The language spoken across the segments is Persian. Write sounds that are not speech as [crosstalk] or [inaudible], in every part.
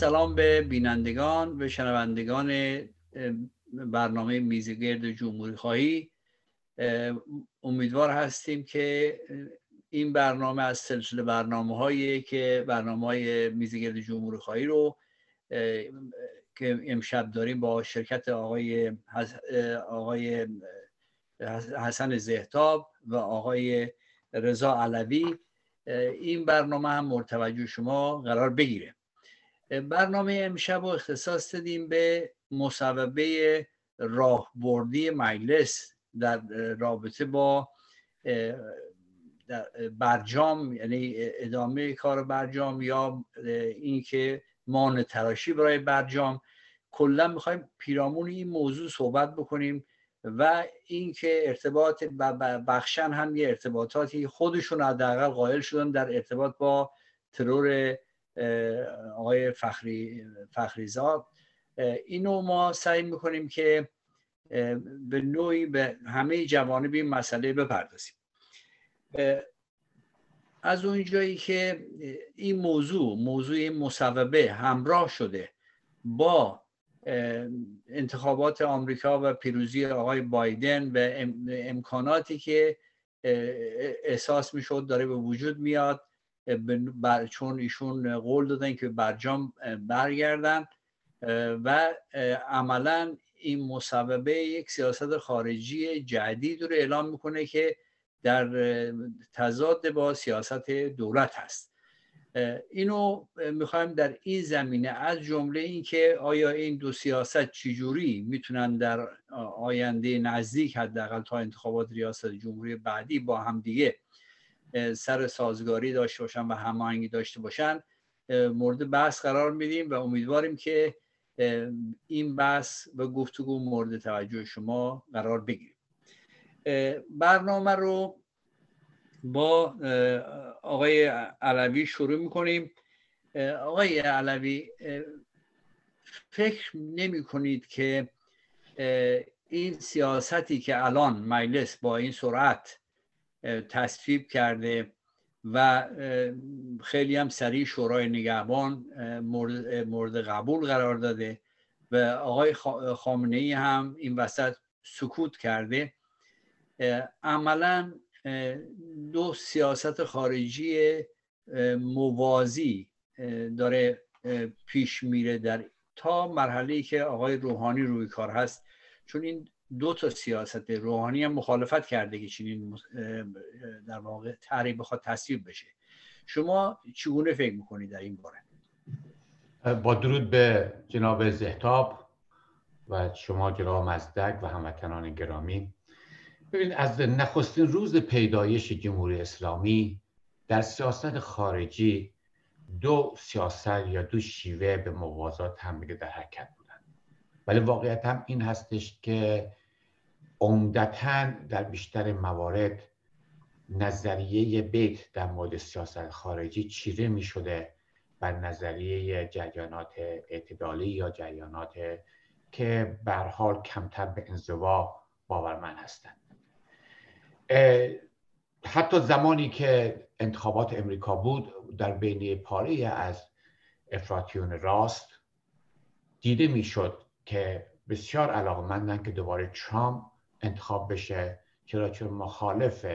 سلام به بینندگان و شنوندگان برنامه میزگرد جمهوری خواهی. امیدوار هستیم که این برنامه از سلسله برنامه هایی که برنامه های میزگرد جمهوری خواهی رو که امشب داریم با شرکت آقای آقای حسن زهتاب و آقای رضا علوی. این برنامه هم مرتوجه شما قرار بگیره. برنامه امشب رو اختصاص دادیم به مصوبه راهبردی مجلس در رابطه با برجام یعنی ادامه کار برجام یا اینکه مان تراشی برای برجام. کلا می‌خوایم پیرامون این موضوع صحبت بکنیم و اینکه ارتباط بخشن هم یه ارتباطاتی خودشون حداقل قائل شدن در ارتباط با ترور آقای فخری فخریزاد. اینو ما سعی می‌کنیم که به نوعی به همه جوانب این مسئله بپردازیم. از اونجایی که این موضوع موضوع مصوبه همراه شده با انتخابات آمریکا و پیروزی آقای بایدن و امکاناتی که احساس می‌شد داره به وجود میاد چون ایشون قول دادن که برجام برگردن و عملا این مصوبه یک سیاست خارجی جدید رو اعلام می‌کنه که در تضاد با سیاست دولت هست. اینو می‌خوایم در این زمینه از جمله اینکه آیا این دو سیاست چجوری می‌تونن در آینده نزدیک حداقل تا انتخابات ریاست جمهوری بعدی با هم دیگه سر سازگاری داشته باشن و هماهنگی داشته باشن مورد بحث قرار میدیم و امیدواریم که این بحث و گفتگو مورد توجه شما قرار بگیریم. برنامه رو با آقای علوی شروع می‌کنیم. آقای علوی فکر نمی کنید که این سیاستی که الان مجلس با این سرعت تصویب کرده و خیلی هم سریع شورای نگهبان مورد, قبول قرار داده و آقای خامنه ای هم این وسط سکوت کرده. عملا دو سیاست خارجی موازی داره پیش میره در تا مرحله که آقای روحانی روی کار هست. چون این دو تا سیاست روحانی هم مخالفت کرده که چنین در واقع تحریب بخواد تصویب بشه. شما چگونه فکر می‌کنید در این باره؟ با درود به جناب زهتاب و شما جناب مزدک و هموطنان گرامی. ببین از نخستین روز پیدایش جمهوری اسلامی در سیاست خارجی دو سیاست یا دو شیوه به موازات هم در حرکت بودن. ولی واقعیت هم این هستش که عمدتا در بیشتر موارد نظریه بیت در مورد سیاست خارجی چیره می شده بر نظریه جریانات اعتدالی یا جریانات که حال کمتر به انزوا باورمند هستند. حتی زمانی که انتخابات امریکا بود در بین پاره از افراتیون راست دیده می‌شد که بسیار علاقمندن که دوباره ترامپ انتخاب بشه. چرا؟ چون مخالف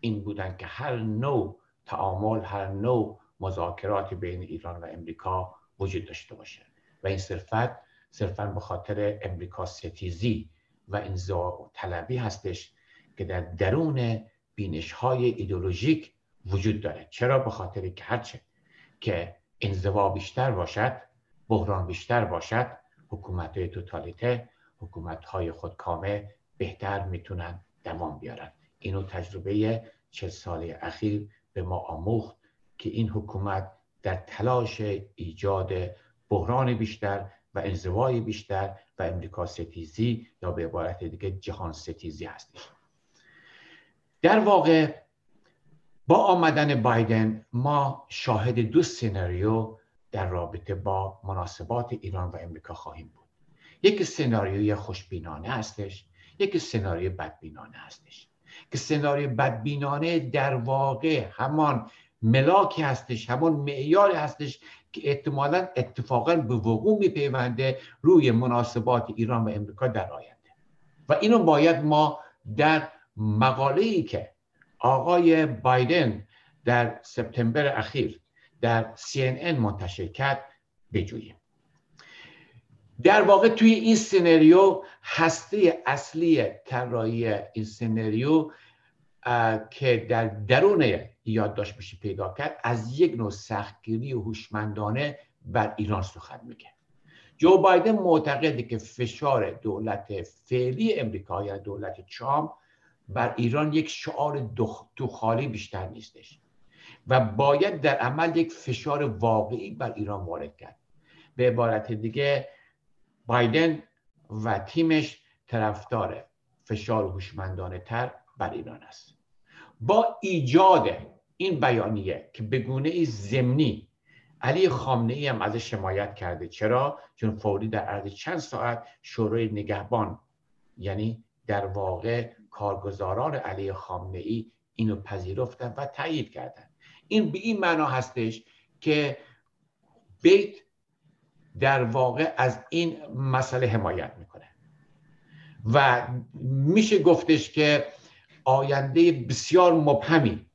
این بودن که هر نوع تعامل هر نوع مذاکرات بین ایران و امریکا وجود داشته باشه. و این صرفت صرفا به خاطر امریکا ستیزی و انزا طلبی هستش که در درون بینش های ایدولوژیک وجود داره. چرا؟ به خاطر که هرچه که انزوا بیشتر باشد بحران بیشتر باشد حکومت های توتالیته حکومت های خودکامه بهتر می‌تونن دوام بیارن. اینو تجربه چه سال اخیر به ما آموخت که این حکومت در تلاش ایجاد بحران بیشتر و انزوای بیشتر و امریکا ستیزی یا به عبارت دیگه جهان ستیزی هستش. در واقع با آمدن بایدن ما شاهد دو سناریو در رابطه با مناسبات ایران و امریکا خواهیم بود. یک سناریوی خوشبینانه هستش یک سناریو بدبینانه هستش. که سناریو بدبینانه در واقع همان ملاکی هستش همون معیاری هستش که احتمالا اتفاقا به وقوع میپیونده روی مناسبات ایران و امریکا در آینده. و اینو باید ما در مقاله ای که آقای بایدن در سپتامبر اخیر در CNN منتشر کرد بجوییم. در واقع توی این سناریو هسته اصلی طراحی این سناریو که در درون یادداشت میشه پیدا کرد از یک نوع سختگیری هوشمندانه بر ایران سخن میگه. جو بایدن معتقده که فشار دولت فعلی امریکا یا دولت ترامپ بر ایران یک شعار دو خالی بیشتر نیستش و باید در عمل یک فشار واقعی بر ایران وارد کرد. به عبارت دیگه بایدن و تیمش طرفدار فشار هوشمندانه تر بر ایران است. با ایجاد این بیانیه که به گونه زمینی علی خامنه ای هم ازش حمایت کرده. چرا؟ چون فوری در عرض چند ساعت شورای نگهبان یعنی در واقع کارگزاران علی خامنه ای اینو پذیرفتن و تایید کردن. این به این معنا هستش که بیت در واقع از این مسئله حمایت می‌کنه. و میشه گفتش که آینده بسیار مبهمی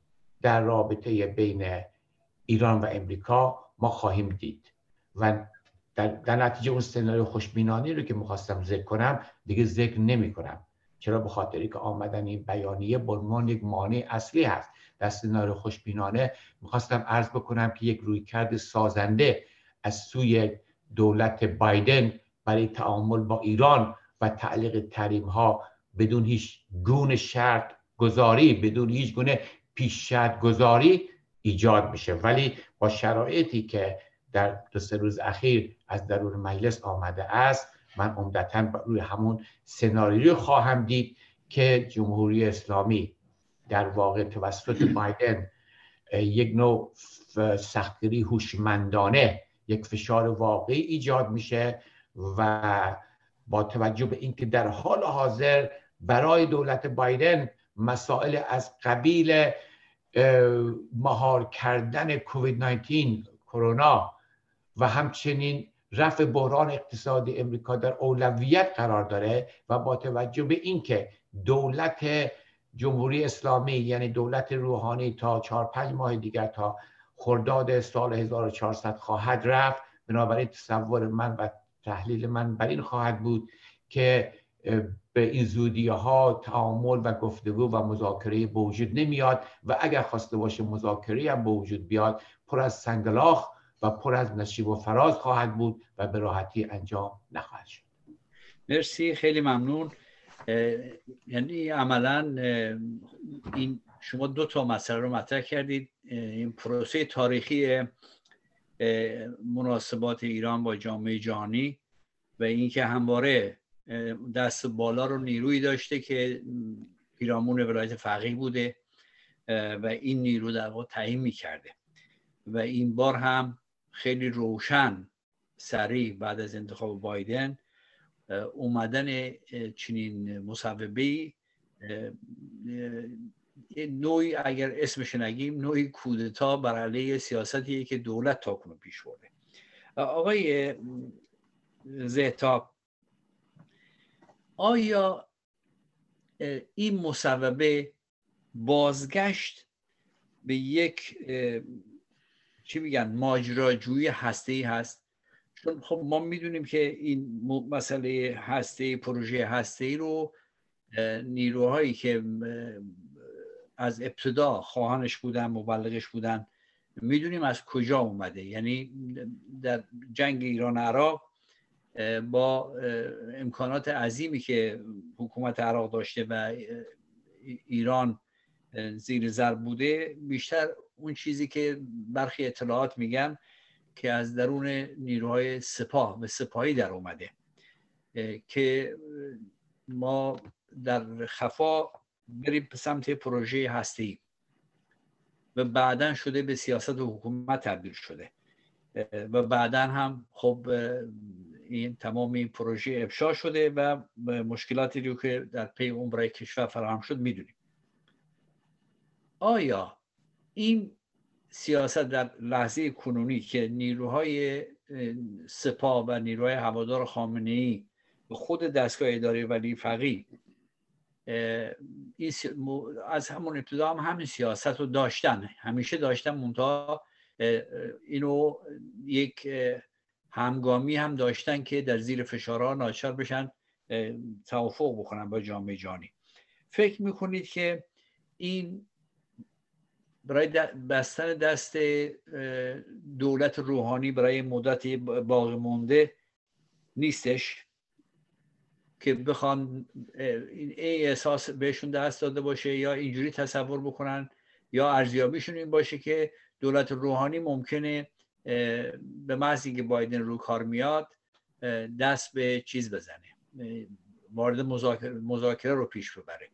در رابطه بین ایران و امریکا ما خواهیم دید. و در, در نتیجه اون سناریو خوشبینانه رو که می‌خواستم ذکر کنم دیگه ذکر نمی کنم چرا؟ به خاطری که آمدن این بیانیه برمان یک مانع اصلی هست. در سناریو خوشبینانه می‌خواستم عرض بکنم که یک رویکرد سازنده از سوی دولت بایدن برای تعامل با ایران و تعلیق تریم ها بدون هیچ گونه شرط گذاری بدون هیچ گونه پیش شرط گذاری ایجاد میشه ولی با شرایطی که در دو سه روز اخیر از درون مجلس آمده است من عمدتا روی همون سناریو خواهم دید که جمهوری اسلامی در واقع توسط بایدن یک نوع سختگیری هوشمندانه یک فشار واقعی ایجاد میشه و با توجه به اینکه در حال حاضر برای دولت بایدن مسائل از قبیل مهار کردن کووید 19 کرونا و همچنین رفع بحران اقتصادی امریکا در اولویت قرار داره و با توجه به اینکه دولت جمهوری اسلامی یعنی دولت روحانی تا چهار پنج ماه دیگر تا خرداد سال 1400 خواهد رفت. بنابراین تصور من و تحلیل من بر این خواهد بود که به این زودی ها تعامل و گفتگو و مذاکره به وجود نمیاد و اگر خواسته باشه مذاکره هم به وجود بیاد پر از سنگلاخ و پر از نشیب و فراز خواهد بود و به راحتی انجام نخواهد شد. مرسی خیلی ممنون. یعنی عملا این شما دو تا مسئله رو مطرح کردید. این پروسه تاریخی مناسبات ایران با جامعه جهانی و اینکه همواره دست بالا رو نیرویی داشته که پیرامون ولایت فقیه بوده و این نیرو در واقع تعیین می‌کرده. و این بار هم خیلی روشن سریع بعد از انتخاب بایدن اومدن چنین مصوبه نوعی اگر اسمش نگیم نوعی کودتا بر علیه سیاستیه که دولت تاکنون پیش برده. آقای زهتاب آیا این مصوبه بازگشت به یک چی میگن ماجراجویی هسته ای هست؟ چون خب ما می‌دونیم که این مسئله هسته پروژه هسته ای رو نیروهایی که از ابتدا خواهانش بودن مبلغش بودن. می‌دونیم از کجا اومده. یعنی در جنگ ایران عراق با امکانات عظیمی که حکومت عراق داشته و ایران زیر ضرب بوده بیشتر اون چیزی که برخی اطلاعات میگن که از درون نیروهای سپاه و سپاهی در اومده که ما در خفا بریم به سمت پروژه هستی و بعدا شده به سیاست و حکومت تبدیل شده. و بعدا هم خب این تمام این پروژه افشا شده و مشکلاتی رو که در پی اون برای کشور فراهم شد می‌دونیم. آیا این سیاست در لحظه کنونی که نیروهای سپاه و نیروهای هوادار خامنه ای به خود دستگاه اداره ولی فقی از همون ابتدا هم همین سیاست رو داشتن. همیشه داشتن منتها اینو یک همگامی هم داشتن که در زیر فشارها ناچار بشن توافق بکنن با جامعه جانی فکر می‌کنید که این برای بستن دست دولت روحانی برای مدت باقی مونده نیستش؟ که بخوان این احساس بهشون دست داده باشه یا اینجوری تصور بکنن یا ارزیابیشون این باشه که دولت روحانی ممکنه به محضی که بایدن رو کار میاد دست به چیز بزنه وارد مذاکره, رو پیش ببره.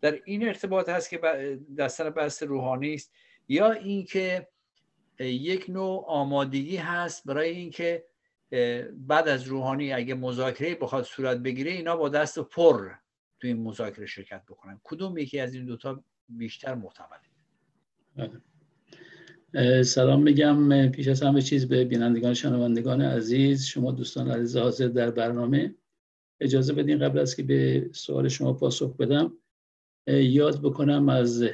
در این ارتباط هست که دستن بست روحانی است. یا اینکه یک نوع آمادگی هست برای اینکه بعد از روحانی اگه مذاکره بخواد صورت بگیره اینا با دست پر تو این مذاکره شرکت بکنن. کدوم یکی از این دوتا بیشتر محتمله سلام میگم. پیش از همه چیز به بینندگان شنوندگان عزیز شما دوستان عزیز حاضر در برنامه. اجازه بدین قبل از که به سوال شما پاسخ بدم یاد بکنم از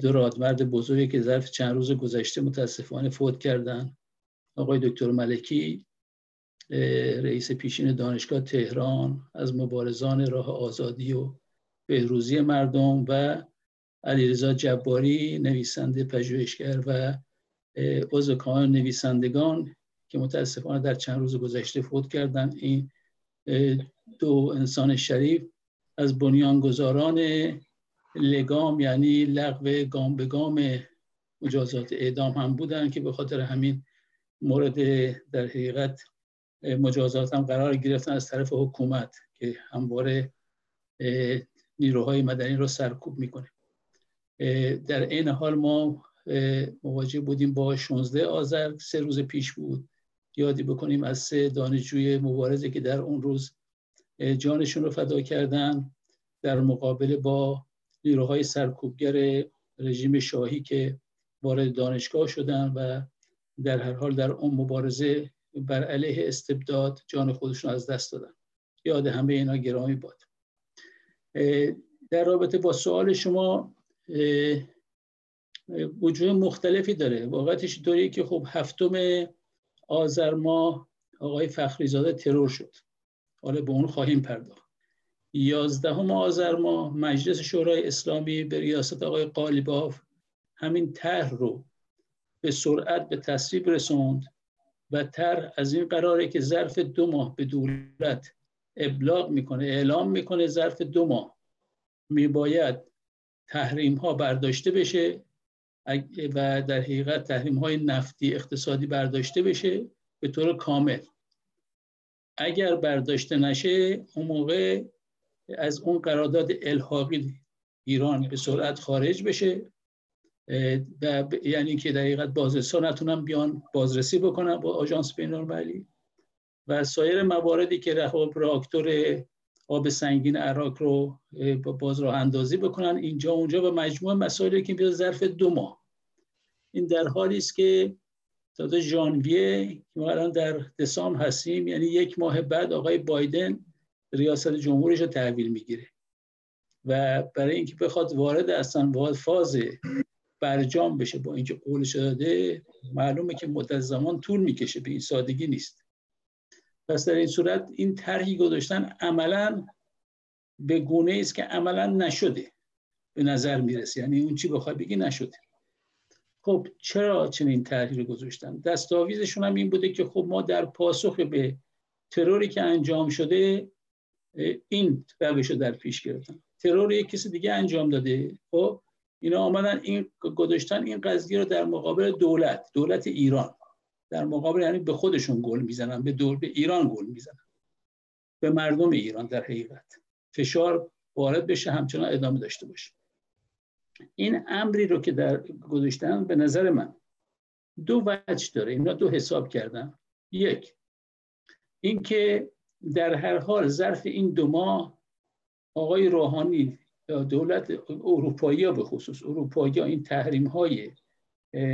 دو رادمرد بزرگی که ظرف چند روز گذشته متاسفانه فوت کردن. آقای دکتر ملکی رئیس پیشین دانشگاه تهران از مبارزان راه آزادی و بهروزی مردم و علیرضا جباری نویسنده پژوهشگر و عضو کانون نویسندگان که متاسفانه در چند روز گذشته فوت کردن این دو انسان شریف از بنیانگذاران لگام یعنی لغو گام به گام مجازات اعدام هم بودن که به خاطر همین مورد در حقیقت مجازات هم قرار گرفتن از طرف حکومت که همواره نیروهای مدنی رو سرکوب می‌کنه. در این حال ما مواجه بودیم با 16 آذر سه روز پیش بود. یادی بکنیم از سه دانشجوی مبارزه که در اون روز جانشون رو فدا کردن در مقابل با نیروهای سرکوبگر رژیم شاهی که وارد دانشگاه شدن و در هر حال در اون مبارزه بر علیه استبداد جان خودشون از دست دادن. یاد همه اینا گرامی باد. در رابطه با سوال شما وجوه مختلفی داره. واقعتش دوری که خب هفتم آذر ماه آقای فخریزاده ترور شد. حالا به اون خواهیم پرداخت. یازدهم آذر ماه مجلس شورای اسلامی به ریاست آقای قالیباف همین طرح رو به سرعت به تصویب رسوند. و طرح از این قراره که ظرف دو ماه به دولت ابلاغ می‌کنه اعلام می‌کنه ظرف دو ماه. میباید تحریم ها برداشته بشه و در حقیقت تحریم های نفتی اقتصادی برداشته بشه به طور کامل. اگر برداشته نشه اون موقع از اون قرارداد الحاقی ایران به سرعت خارج بشه. و یعنی که حقیقت بازرسا نتونن بیان بازرسی بکنن با آژانس بین‌المللی. و سایر مواردی که راکتور آب سنگین عراق رو باز راه اندازی بکنن اینجا اونجا و مجموع مسائلی که میاد ظرف دو ماه. این در حالی است که تا ژانویه ما الان در دسامبر هستیم یعنی یک ماه بعد آقای بایدن ریاست جمهورش رو تحویل می‌گیره. و برای اینکه بخواد وارد اصلا فاز برجام بشه با اینکه قولش داده معلومه که مدت زمان طول می‌کشه به این سادگی نیست. پس در این صورت این طرحی گذاشتن عملا به گونه است که عملا نشده به نظر می‌رسه. یعنی اون چی بخواد بگی نشده. خب چرا چنین طرحی گذاشتن؟ دستاویزشون هم این بوده که خب ما در پاسخ به تروری که انجام شده این روش رو در پیش گرفتن. ترور یک کسی دیگه انجام داده. خب اینا آمدن این گذاشتن این قضیه رو در مقابل دولت دولت ایران. در مقابل یعنی به خودشون گل می‌زنن به دول به ایران گل می‌زنن. به مردم ایران در حقیقت. فشار وارد بشه همچنان ادامه داشته باشه. این امری رو که در گذاشتن به نظر من دو وجه داره. اینا دو حساب کردن. یک اینکه در هر حال ظرف این دو ماه آقای روحانی دولت اروپایی ها به خصوص. اروپایی این تحریم های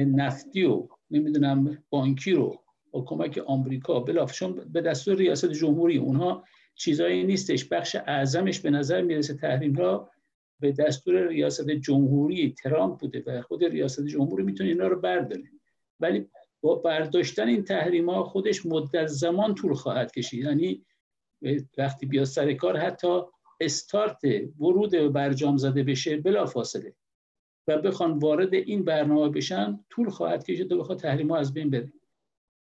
نفتی و نمی‌دونم بانکی رو با کمک آمریکا بلاف چون به دستور ریاست جمهوری اونها چیزایی نیستش. بخش اعظمش به نظر می‌رسه تحریم ها به دستور ریاست جمهوری ترامپ بوده و خود ریاست جمهوری می‌تونه اینا رو برداره. ولی با برداشتن این تحریم ها خودش مدت زمان طول خواهد کشید. یعنی وقتی بیاد سر کار حتی استارت ورود برجام زده بشه بلا فاصله و بخوان وارد این برنامه بشن طول خواهد کشید و بخواد تحریم از بین بره.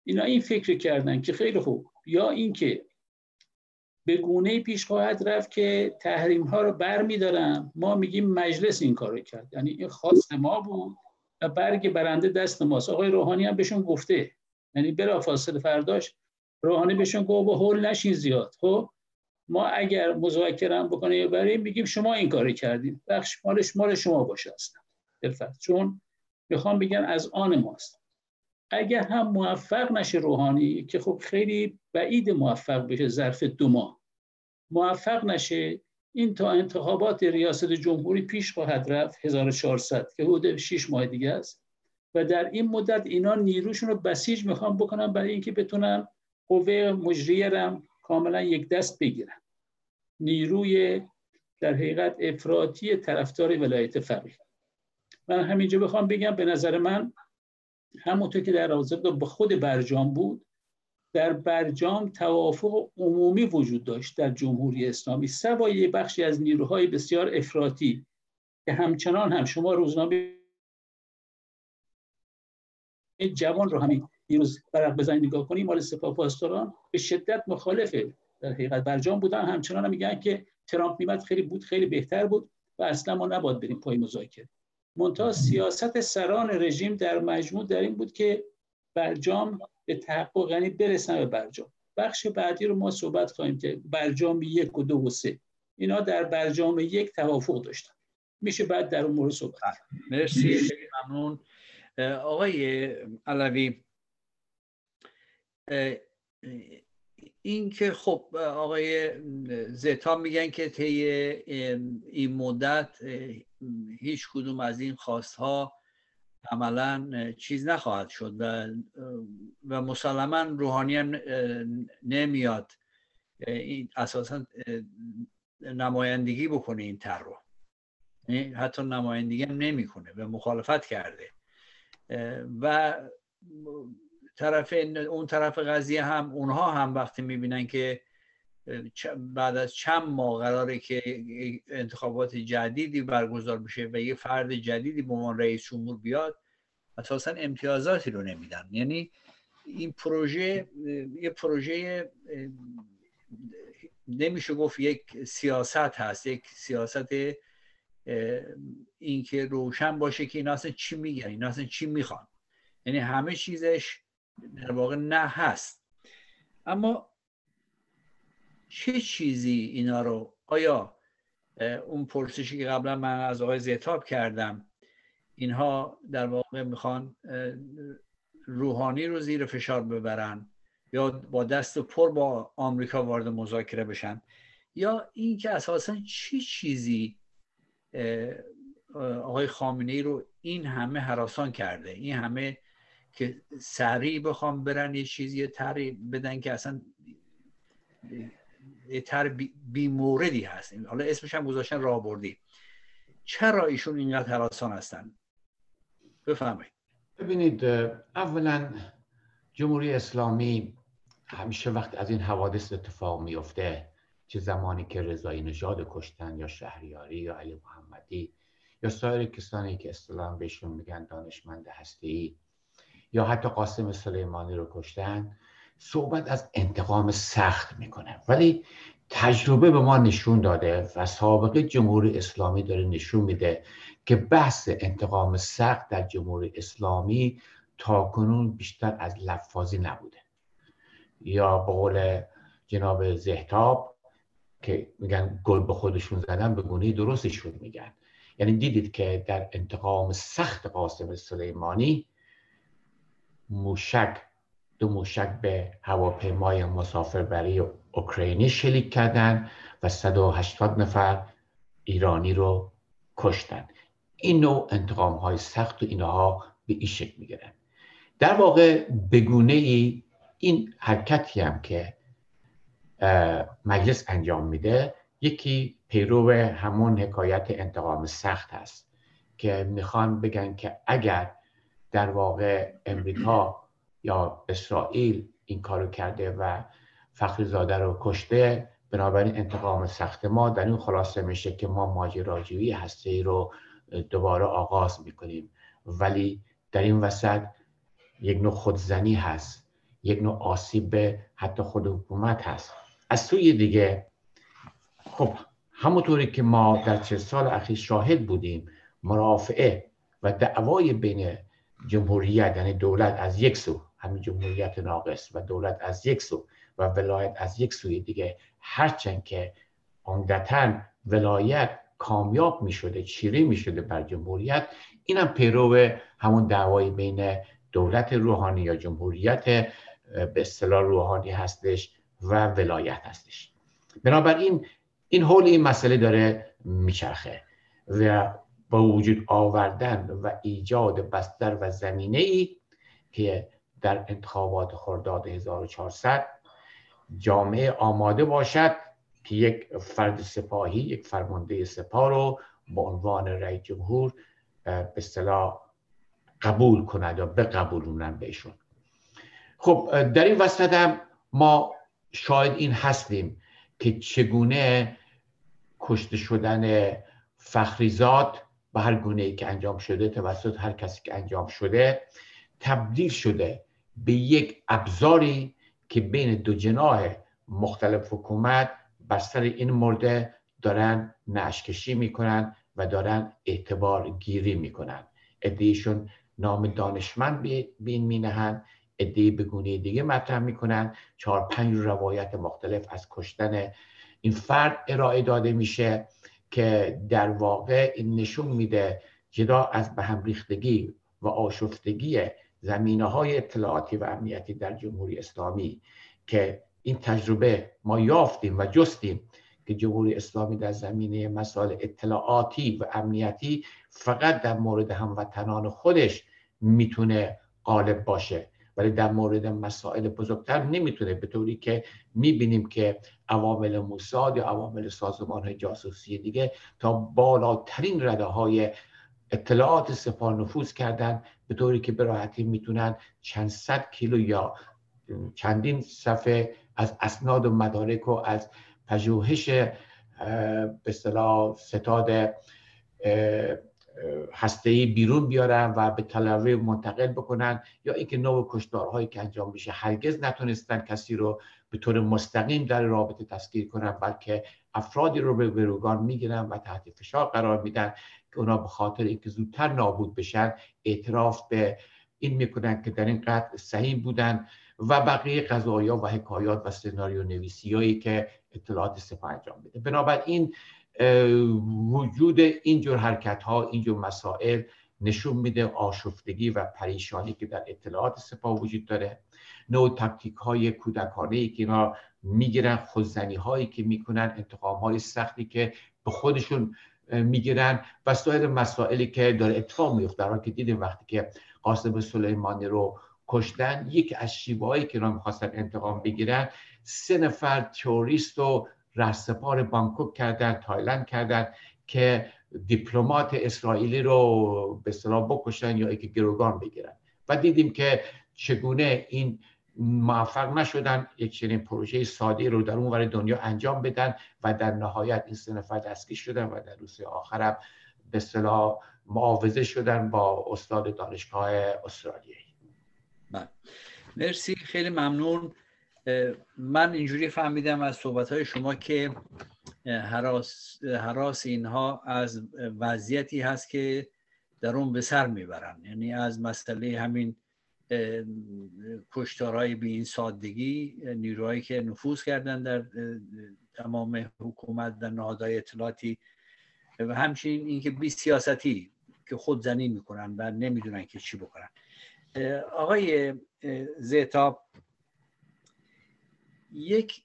اینا این فکر کردن که خیلی خوب. یا اینکه به گونه پیش خواهد رفت که تحریم ها رو بر میدارن ما میگیم مجلس این کارو کرد. یعنی این خواست ما بود و برگ برنده دست ماست. آقای روحانی هم بهشون گفته. یعنی بلا فاصله فرداش روحانی بهشون گفت با هول نشین زیاد. خب؟ ما اگر مذاکره هم بکنه بریم میگیم شما این کاری کردیم بخش مالش مال شما باشه اصلا. چون می‌خوام بگن از آن ماست. اگر هم موفق نشه روحانی که خب خیلی بعید موفق بشه ظرف دو ماه. موفق نشه این تا انتخابات ریاست جمهوری پیش خواهد رفت 1400 که حدود 6 ماه دیگه است. و در این مدت اینا نیروشون رو بسیج می‌خوام بکنم برای اینکه بتونن قوه مجریه رم کاملا یک دست بگیرن. نیروی در حقیقت افراطی طرفدار ولایت فقیه. من همینجا بخوام بگم به نظر من همونطور که در رابطه با خود برجام بود در برجام توافق عمومی وجود داشت در جمهوری اسلامی. سوای بخشی از نیروهای بسیار افراطی که همچنان هم شما روزنامه جوان رو همین دیروز برق بزنید نگاه کنیم مال سپاه پاسداران به شدت مخالفه در حقیقت برجام بودن. همچنان هم میگن که ترامپ میمد خیلی بود خیلی بهتر بود و اصلا ما نباید بریم پای مذاکره. منتها سیاست سران رژیم در مجموع در این بود که برجام به تحقق یعنی برسن به برجام. بخش بعدی رو ما صحبت خواهیم که برجام یک و دو و سه. اینا در برجام یک توافق داشتن. میشه بعد در اون مورد صحبت مرسی ممنون. آقای علوی این که خب آقای زتا میگن که طی این مدت هیچ کدوم از این خواست ها عملا چیز نخواهد شد و, و مسلما روحانی هم نمیاد این اساسا نمایندگی بکنه این تر رو. یعنی حتی نمایندگی هم نمی‌کنه و مخالفت کرده. و طرف اون طرف قضیه هم اونها هم وقتی می‌بینن که بعد از چند ماه قراره که انتخابات جدیدی برگزار بشه و یه فرد جدیدی به عنوان رئیس جمهور بیاد اساسا امتیازاتی رو نمیدن. یعنی این پروژه یه پروژه نمیشه گفت یک سیاست هست یک سیاست اینکه روشن باشه که اینا اصلا چی میگن اینا اصلا چی می‌خوان. یعنی همه چیزش در واقع نه هست. اما چه چیزی اینا رو؟ آیا اون پرسشی که قبلا من از آقای زیتاب کردم اینها در واقع می‌خوان روحانی رو زیر فشار ببرن یا با دست پر با آمریکا وارد مذاکره بشن؟ یا اینکه اساسا چی چیزی آقای خامنه ای رو این همه حراسان کرده این همه که سریع بخوام برن یه چیزی تری بدن که اصلا یه تر بی, موردی هست. حالا اسمش هم گذاشتن راه چرا ایشون اینقدر حراسان هستن؟ بفهمید ببینید اولا جمهوری اسلامی همیشه وقت از این حوادث اتفاق میفته چه زمانی که رضایی نژاد کشتن یا شهریاری یا علی محمدی یا سایر کسانی که اصطلاحا بهشون میگن دانشمند هستی یا حتی قاسم سلیمانی رو کشتن صحبت از انتقام سخت می‌کنه. ولی تجربه به ما نشون داده و سابقه جمهوری اسلامی داره نشون میده که بحث انتقام سخت در جمهوری اسلامی تا کنون بیشتر از لفاظی نبوده. یا به قول جناب زهتاب که میگن گل به خودشون زدن به گونه درستشون میگن. یعنی دیدید که در انتقام سخت قاسم سلیمانی موشک دو موشک به هواپیمای مسافربری اوکراینی شلیک کردن و 180 نفر ایرانی رو کشتن. این نوع انتقام های سخت و اینها به این شکل می‌گیرن. در واقع بگونه ای این حرکتی هم که مجلس انجام میده یکی پیرو همون حکایت انتقام سخت هست که می‌خوان بگن که اگر در واقع امریکا یا اسرائیل این کارو کرده و فخر زاده رو کشته بنابراین انتقام سخت ما در این خلاصه میشه که ما ماجراجویی هسته ای رو دوباره آغاز می‌کنیم. ولی در این وسط یک نوع خودزنی هست یک نوع آسیب به حتی خود حکومت هست. از سوی دیگه خب همونطوری که ما در چه سال اخیر شاهد بودیم مرافعه و دعوای بین جمهوریت یعنی دولت از یک سو همین جمهوریت ناقص و دولت از یک سو و ولایت از یک سوی دیگه. هرچند که عمدتا ولایت کامیاب می شده چیره می شده بر جمهوریت اینم پیرو همون دعوای بین دولت روحانی یا جمهوریت به اصطلاح روحانی هستش و ولایت هستش. بنابراین این حول این مسئله داره میچرخه و با وجود آوردن و ایجاد بستر و زمینه ای که در انتخابات خرداد 1400 جامعه آماده باشد که یک فرد سپاهی یک فرمانده سپاه رو به عنوان رئیس جمهور به اصطلاح قبول کند یا بقبولونن بهشون. خب در این وسط هم ما شاید این هستیم که چگونه کشته شدن فخریزاد به هر گونه ای که انجام شده توسط هر کسی که انجام شده تبدیل شده به یک ابزاری که بین دو جناح مختلف حکومت بر سر این مورد دارن نشکشی می‌کنن و دارن اعتبار گیری می‌کنن. ادهیشون نام دانشمند به این مینهن ادهی به گونه دیگه مطرح می‌کنن. چهار پنج روایت مختلف از کشتن این فرد ارائه داده میشه. که در واقع این نشون میده جدا از به هم ریختگی و آشفتگی زمینه های اطلاعاتی و امنیتی در جمهوری اسلامی که این تجربه ما یافتیم و جستیم که جمهوری اسلامی در زمینه مسائل اطلاعاتی و امنیتی فقط در مورد هموطنان خودش می‌تونه غالب باشه. ولی در مورد مسائل بزرگتر نمی‌تونه به طوری که می‌بینیم که عوامل موساد یا عوامل سازمان جاسوسی دیگه تا بالاترین رده های اطلاعات سپاه نفوذ کردن به طوری که به راحتی می‌تونن چند صد کیلو یا چندین صفحه از اسناد و مدارک و از پژوهش به اصطلاح ستاد هسته بیرون بیارن و به تلاوی منتقل بکنن یا اینکه نوع کشتارهایی که انجام میشه هرگز نتونستن کسی رو به طور مستقیم در رابطه تسکیر کنن بلکه افرادی رو به گروگان می‌گیرن و تحت فشار قرار میدن که اونا به خاطر اینکه زودتر نابود بشن اعتراف به این می‌کنن که در این قتل صحیح بودن و بقیه قضایا و حکایات و سناریو نویسی که اطلاعات سپاه انجام بده بنابراین وجود اینجور حرکت ها اینجور مسائل نشون میده آشفتگی و پریشانی که در اطلاعات سپاه وجود داره. نوع تکتیک های کودکانه ای که اینا می‌گیرن خودزنی هایی که می‌کنن انتقام های سختی که به خودشون می‌گیرن و سایر مسائلی که داره اتفاق میفته در که دیدیم وقتی که قاسم سلیمانی رو کشتن یکی از شیوه که اینا می‌خواستن انتقام بگیرن سه نفر تروریست و رهسپار بانکوک کردن تایلند کردن که دیپلمات اسرائیلی رو به اصطلاح بکشن یا اینکه گروگان بگیرن. و دیدیم که چگونه این موفق نشدن یک چنین پروژه ساده رو در اون دنیا انجام بدن و در نهایت این سه نفر دستگیر شدن و در روز آخرم به اصطلاح معاوضه شدن با استاد دانشگاه استرالیایی. بله. مرسی. خیلی ممنون. من اینجوری فهمیدم از صحبت های شما که حراس, حراس اینها از وضعیتی هست که در اون به سر می‌برن. یعنی از مسئله همین کشتارهای به این سادگی نیروهایی که نفوذ کردن در تمام حکومت در نهادهای اطلاعاتی و همچنین اینکه بی سیاستی که خود زنی می‌کنن و نمی‌دونن که چی بکنن. آقای زیتاب یک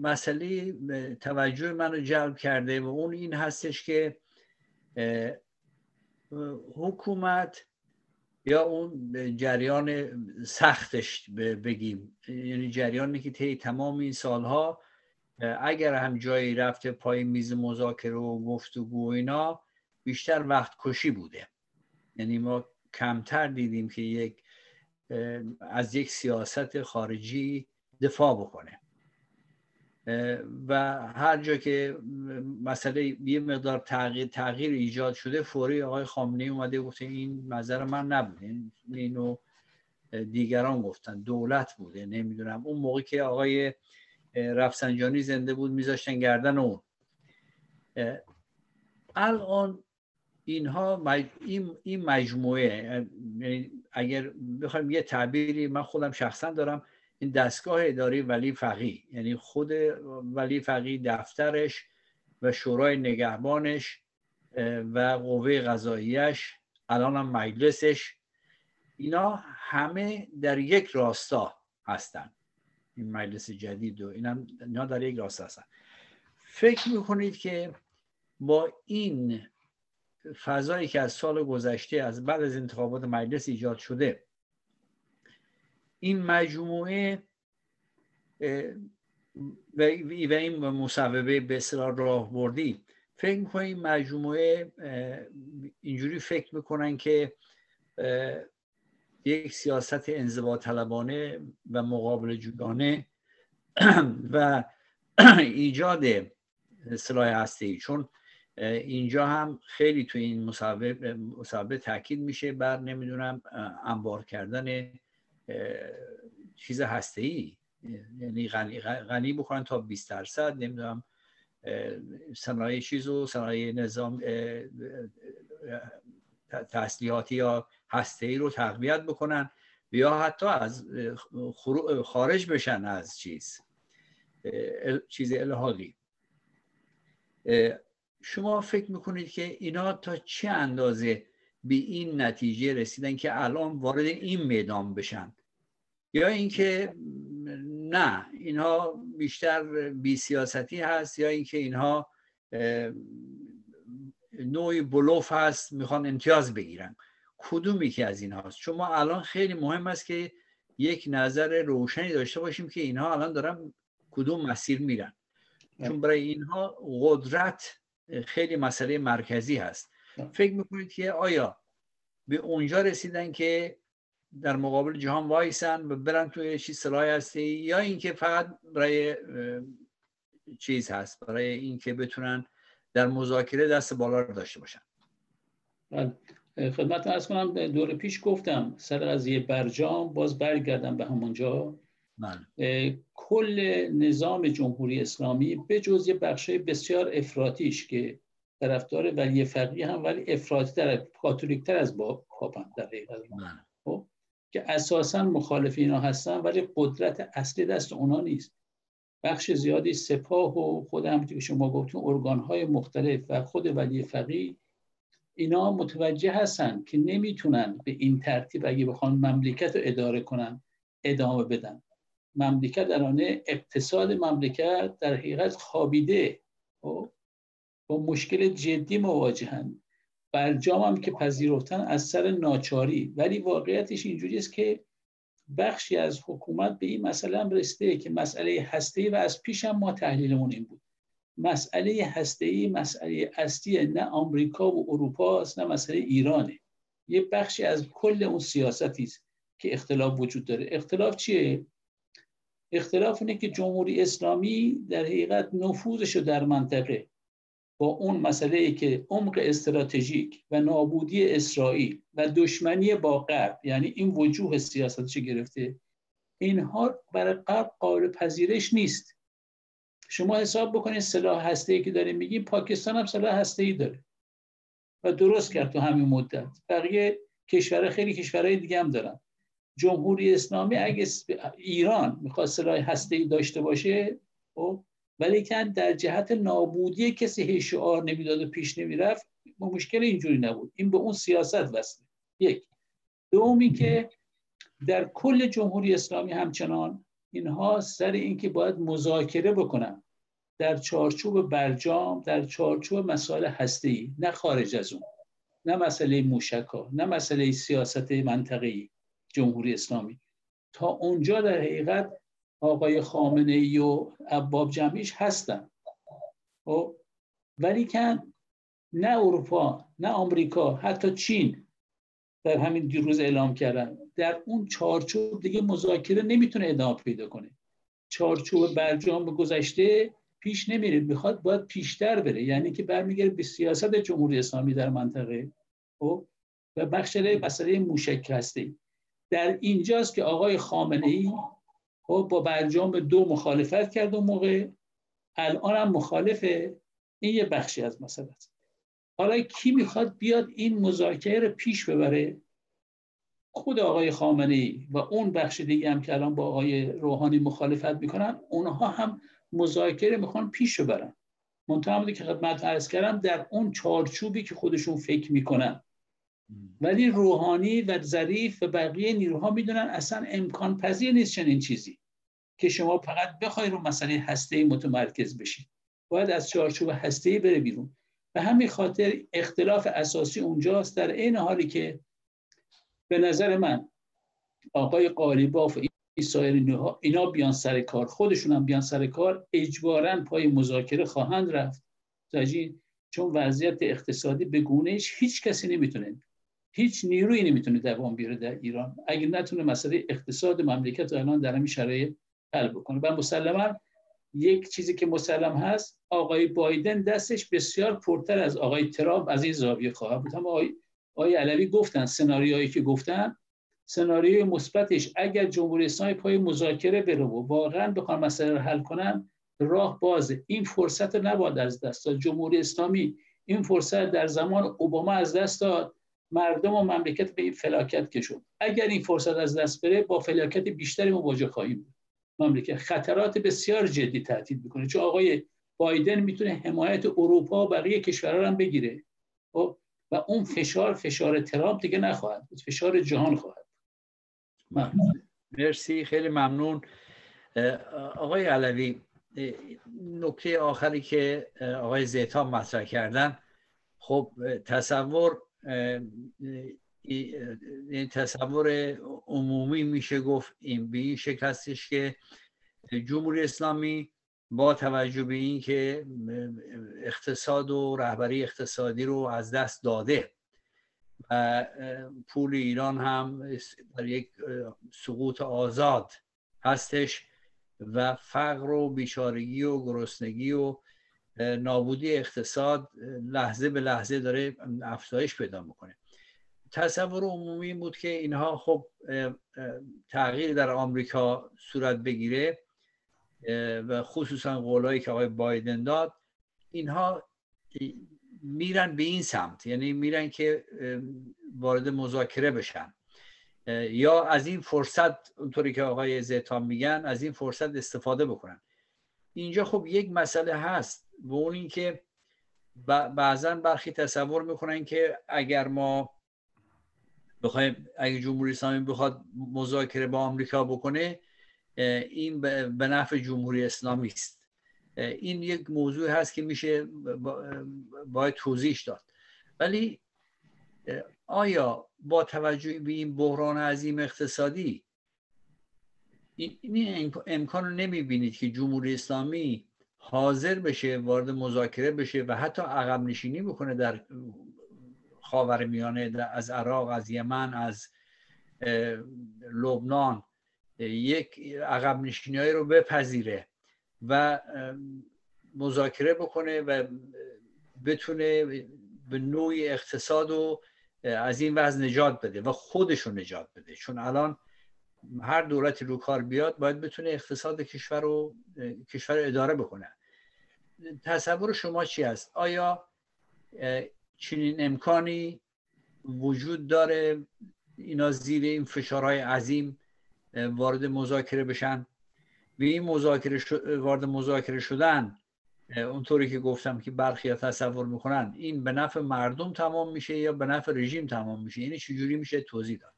مسئله توجه منو جلب کرده و اون این هستش که حکومت یا اون جریان سختش بگیم. یعنی جریانی که طی تمام این سالها اگر هم جایی رفته پای میز مذاکره و گفتگو و اینا بیشتر وقت کشی بوده. یعنی ما کمتر دیدیم که یک از یک سیاست خارجی دفاع بکنه. و هر جا که مسئله یه مقدار تغییر, تغییر ایجاد شده فوری آقای خامنه اومده گفته این نظر من نبوده. اینو دیگران گفتن. دولت بوده نمی‌دونم. اون موقع که آقای رفسنجانی زنده بود میذاشتن گردن اون. الان اینها این مجموعه یعنی اگر بخوایم یه تعبیری من خودم شخصا دارم این دستگاه اداری ولی فقی یعنی خود ولی فقی دفترش و شورای نگهبانش و قوه قضاییش الان هم مجلسش. اینا همه در یک راستا هستن. این مجلس جدید و اینا در یک راستا هستن. فکر می‌کنید که با این فضایی که از سال گذشته از بعد از انتخابات مجلس ایجاد شده این مجموعه و این مصوبه به اصطلاح راه بردی فکر می‌کنم مجموعه اینجوری فکر می‌کنن که یک سیاست انزوا طلبانه و مقابل جویانه [clears throat] و [clears throat] ایجاد سلاح هسته ای چون اینجا هم خیلی تو این مصوبه تاکید میشه بر نمی‌دونم انبار کردن چیز هسته ای یعنی غنی, غنی بکنن تا 20 درصد نمی‌دونم صنایع چیز و صنایع نظام تسلیحاتی یا هسته ای رو تقویت بکنن یا حتی از خارج بشن از چیز چیز الهاقی شما فکر می‌کنید که اینا تا چه اندازه به این نتیجه رسیدن که الان وارد این میدان بشن؟ یا اینکه نه اینها بیشتر بی سیاستی هست یا اینکه اینها نوعی بلوف هست می‌خوان امتیاز بگیرن. کدومی که از این هاست چون ما الان خیلی مهم است که یک نظر روشنی داشته باشیم که اینها الان دارن کدوم مسیر میرن. چون برای اینها قدرت خیلی مسئله مرکزی هست. فکر می‌کنید که آیا به اونجا رسیدن که در مقابل جهان وایسن و برن توی چیز سلاح هستی یا اینکه فقط برای چیز هست برای اینکه بتونن در مذاکره دست بالا رو داشته باشن بله. خدمت ارز کنم دور پیش گفتم سر از یه برجام باز برگردم به همونجا بله. کل نظام جمهوری اسلامی به جز یه بخشای بسیار افراتیش که طرفدار ولی فقیه هم ولی افراطی تر کاتولیک تر از با پاپن در حقیقت بله. که اساسا مخالف اینا هستن ولی قدرت اصلی دست اونا نیست. بخش زیادی سپاه و خود هم که شما گفتون ارگانهای مختلف و خود ولی فقیه اینا متوجه هستن که نمی‌تونن به این ترتیب اگه بخوان مملکت رو اداره کنن ادامه بدن. مملکت در آنه اقتصاد مملکت در حقیقت خوابیده. خب؟ با مشکل جدی مواجهن. برجام هم که پذیرفتن از سر ناچاری. ولی واقعیتش اینجوری است که بخشی از حکومت به این مسئله هم رسیده که مسئله هسته و از پیش هم ما تحلیلمون این بود. مسئله هسته مسئله اصلی نه آمریکا و اروپا است نه مسئله ایرانه. یه بخشی از کل اون سیاستی است که اختلاف وجود داره. اختلاف چیه؟ اختلاف اینه که جمهوری اسلامی در حقیقت نفوذش در منطقه با اون مسئله ای که عمق استراتژیک و نابودی اسرائیل و دشمنی با غرب یعنی این وجوه سیاستش گرفته اینها برای غرب قابل پذیرش نیست. شما حساب بکنید سلاح هسته که داریم میگیم پاکستان هم سلاح هسته ای داره. و درست کرد تو همین مدت. بقیه کشور خیلی کشورهای دیگه هم دارن. جمهوری اسلامی اگه ایران می‌خواد سلاح هسته ای داشته باشه خب ولی که در جهت نابودی کسی هی شعار نمی‌داد و پیش نمی‌رفت مشکل اینجوری نبود. این به اون سیاست وصله. یک. دومی که در کل جمهوری اسلامی همچنان اینها سر اینکه باید مذاکره بکنن در چارچوب برجام در چارچوب مسائل هسته‌ای نه خارج از اون نه مسئله موشکا نه مسئله سیاست منطقی جمهوری اسلامی. تا اونجا در حقیقت آقای خامنه ای و عباب جمعیش هستن. خب؟ ولی کن نه اروپا نه آمریکا حتی چین در همین دیروز اعلام کردن. در اون چارچوب دیگه مذاکره نمی‌تونه ادامه پیدا کنه. چارچوب برجام گذشته پیش نمیره می‌خواد باید پیشتر بره. یعنی که برمیگرده به سیاست جمهوری اسلامی در منطقه. خب و بخش مسئله موشک هسته در اینجاست که آقای خامنه ای خب با برجام دو مخالفت کرد اون موقع. الان هم مخالفه. این یه بخشی از مسئله است. حالا کی می‌خواد بیاد این مذاکره رو پیش ببره؟ خود آقای خامنه ای و اون بخش دیگه هم که الان با آقای روحانی مخالفت می‌کنن اونها هم مذاکره می‌خوان پیش ببرن منتها که خدمت عرض کردم در اون چارچوبی که خودشون فکر می‌کنن. ولی روحانی و ظریف و بقیه نیروها می‌دونن اصلا امکان پذیر نیست چنین چیزی. که شما فقط بخوای رو مسئله هسته متمرکز بشید باید از چارچوب هسته بره بیرون. به همین خاطر اختلاف اساسی اونجاست در این حالی که به نظر من آقای قالیباف و این اینا بیان سر کار خودشون هم بیان سر کار اجبارا پای مذاکره خواهند رفت. چون وضعیت اقتصادی به گونهش هیچ کسی نمی‌تونه هیچ نیرویی نمی‌تونه دوام بیاره در ایران. اگر نتونه مسئله اقتصاد مملکت الان در همین شرایط حل بکنه. و مسلما یک چیزی که مسلم هست آقای بایدن دستش بسیار پرتر از آقای ترامپ از این زاویه خواهد بود. هم آقای, آقای علوی گفتن سناریوهایی که گفتن سناریوی مثبتش اگر جمهوری اسلامی پای مذاکره بره و واقعا بخوان مسئله رو حل کنن راه بازه این فرصت رو نباید از دست داد. جمهوری اسلامی این فرصت در زمان اوباما از دست داد. مردم و مملکت به این فلاکت کشون اگر این فرصت از دست بره با فلاکت بیشتری مواجه خواهیم بود. مملکت خطرات بسیار جدی تهدید می‌کنه. چون آقای بایدن می‌تونه حمایت اروپا و بقیه کشورها هم بگیره. خب؟ و اون فشار فشار ترامپ دیگه نخواهد بود. فشار جهان خواهد مرسی. خیلی ممنون. آقای علوی نکته آخری که آقای زیتا مطرح کردن. خب تصور این تصور عمومی میشه گفت این به این شکل هستش که جمهوری اسلامی با توجه به این که اقتصاد و رهبری اقتصادی رو از دست داده و پول ایران هم در یک سقوط آزاد هستش و فقر و بیچارگی و گرسنگی و نابودی اقتصاد لحظه به لحظه داره افزایش پیدا می‌کنه. تصور عمومی بود که اینها خب تغییر در آمریکا صورت بگیره و خصوصا قولایی که آقای بایدن داد اینها میرن به این سمت یعنی میرن که وارد مذاکره بشن. یا از این فرصت اونطوری که آقای زیتان میگن از این فرصت استفاده بکنن. اینجا خب یک مسئله هست و اون اینکه بعضا برخی تصور می‌کنن که اگر ما بخوایم اگه جمهوری اسلامی بخواد مذاکره با آمریکا بکنه این به نفع جمهوری اسلامی است. این یک موضوع هست که میشه باید توضیحش داد. ولی آیا با توجه به این بحران عظیم اقتصادی این امکان رو نمی‌بینید که جمهوری اسلامی حاضر بشه وارد مذاکره بشه و حتی عقب نشینی بکنه در خاور میانه از عراق از یمن از لبنان یک عقب نشینی رو بپذیره و مذاکره بکنه و بتونه به نوعی اقتصاد رو از این وضع نجات بده و خودش رو نجات بده. چون الان هر دولتی رو کار بیاد باید بتونه اقتصاد کشور رو کشور اداره بکنه. تصور شما چی است؟ آیا چنین امکانی وجود داره؟ اینا زیر این فشارهای عظیم وارد مذاکره بشن. به این مذاکره وارد مذاکره شدن اونطوری که گفتم که برخی تصور می‌کنن این به نفع مردم تمام میشه یا به نفع رژیم تمام میشه؟ یعنی چجوری میشه توضیح داد؟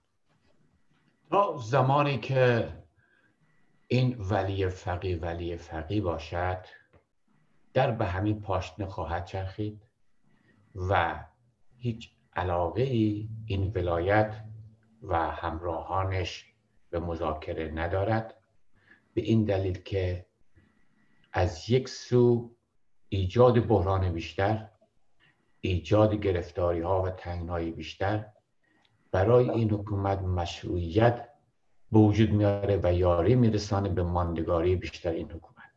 تا زمانی که این ولی فقی ولی فقی باشد در به همین پاشنه خواهد چرخید؟ و هیچ علاقه ای این ولایت و همراهانش به مذاکره ندارد. به این دلیل که از یک سو ایجاد بحران بیشتر ایجاد گرفتاری ها و تنگنایی بیشتر برای این حکومت مشروعیت به وجود میاره و یاری میرسانه به ماندگاری بیشتر این حکومت.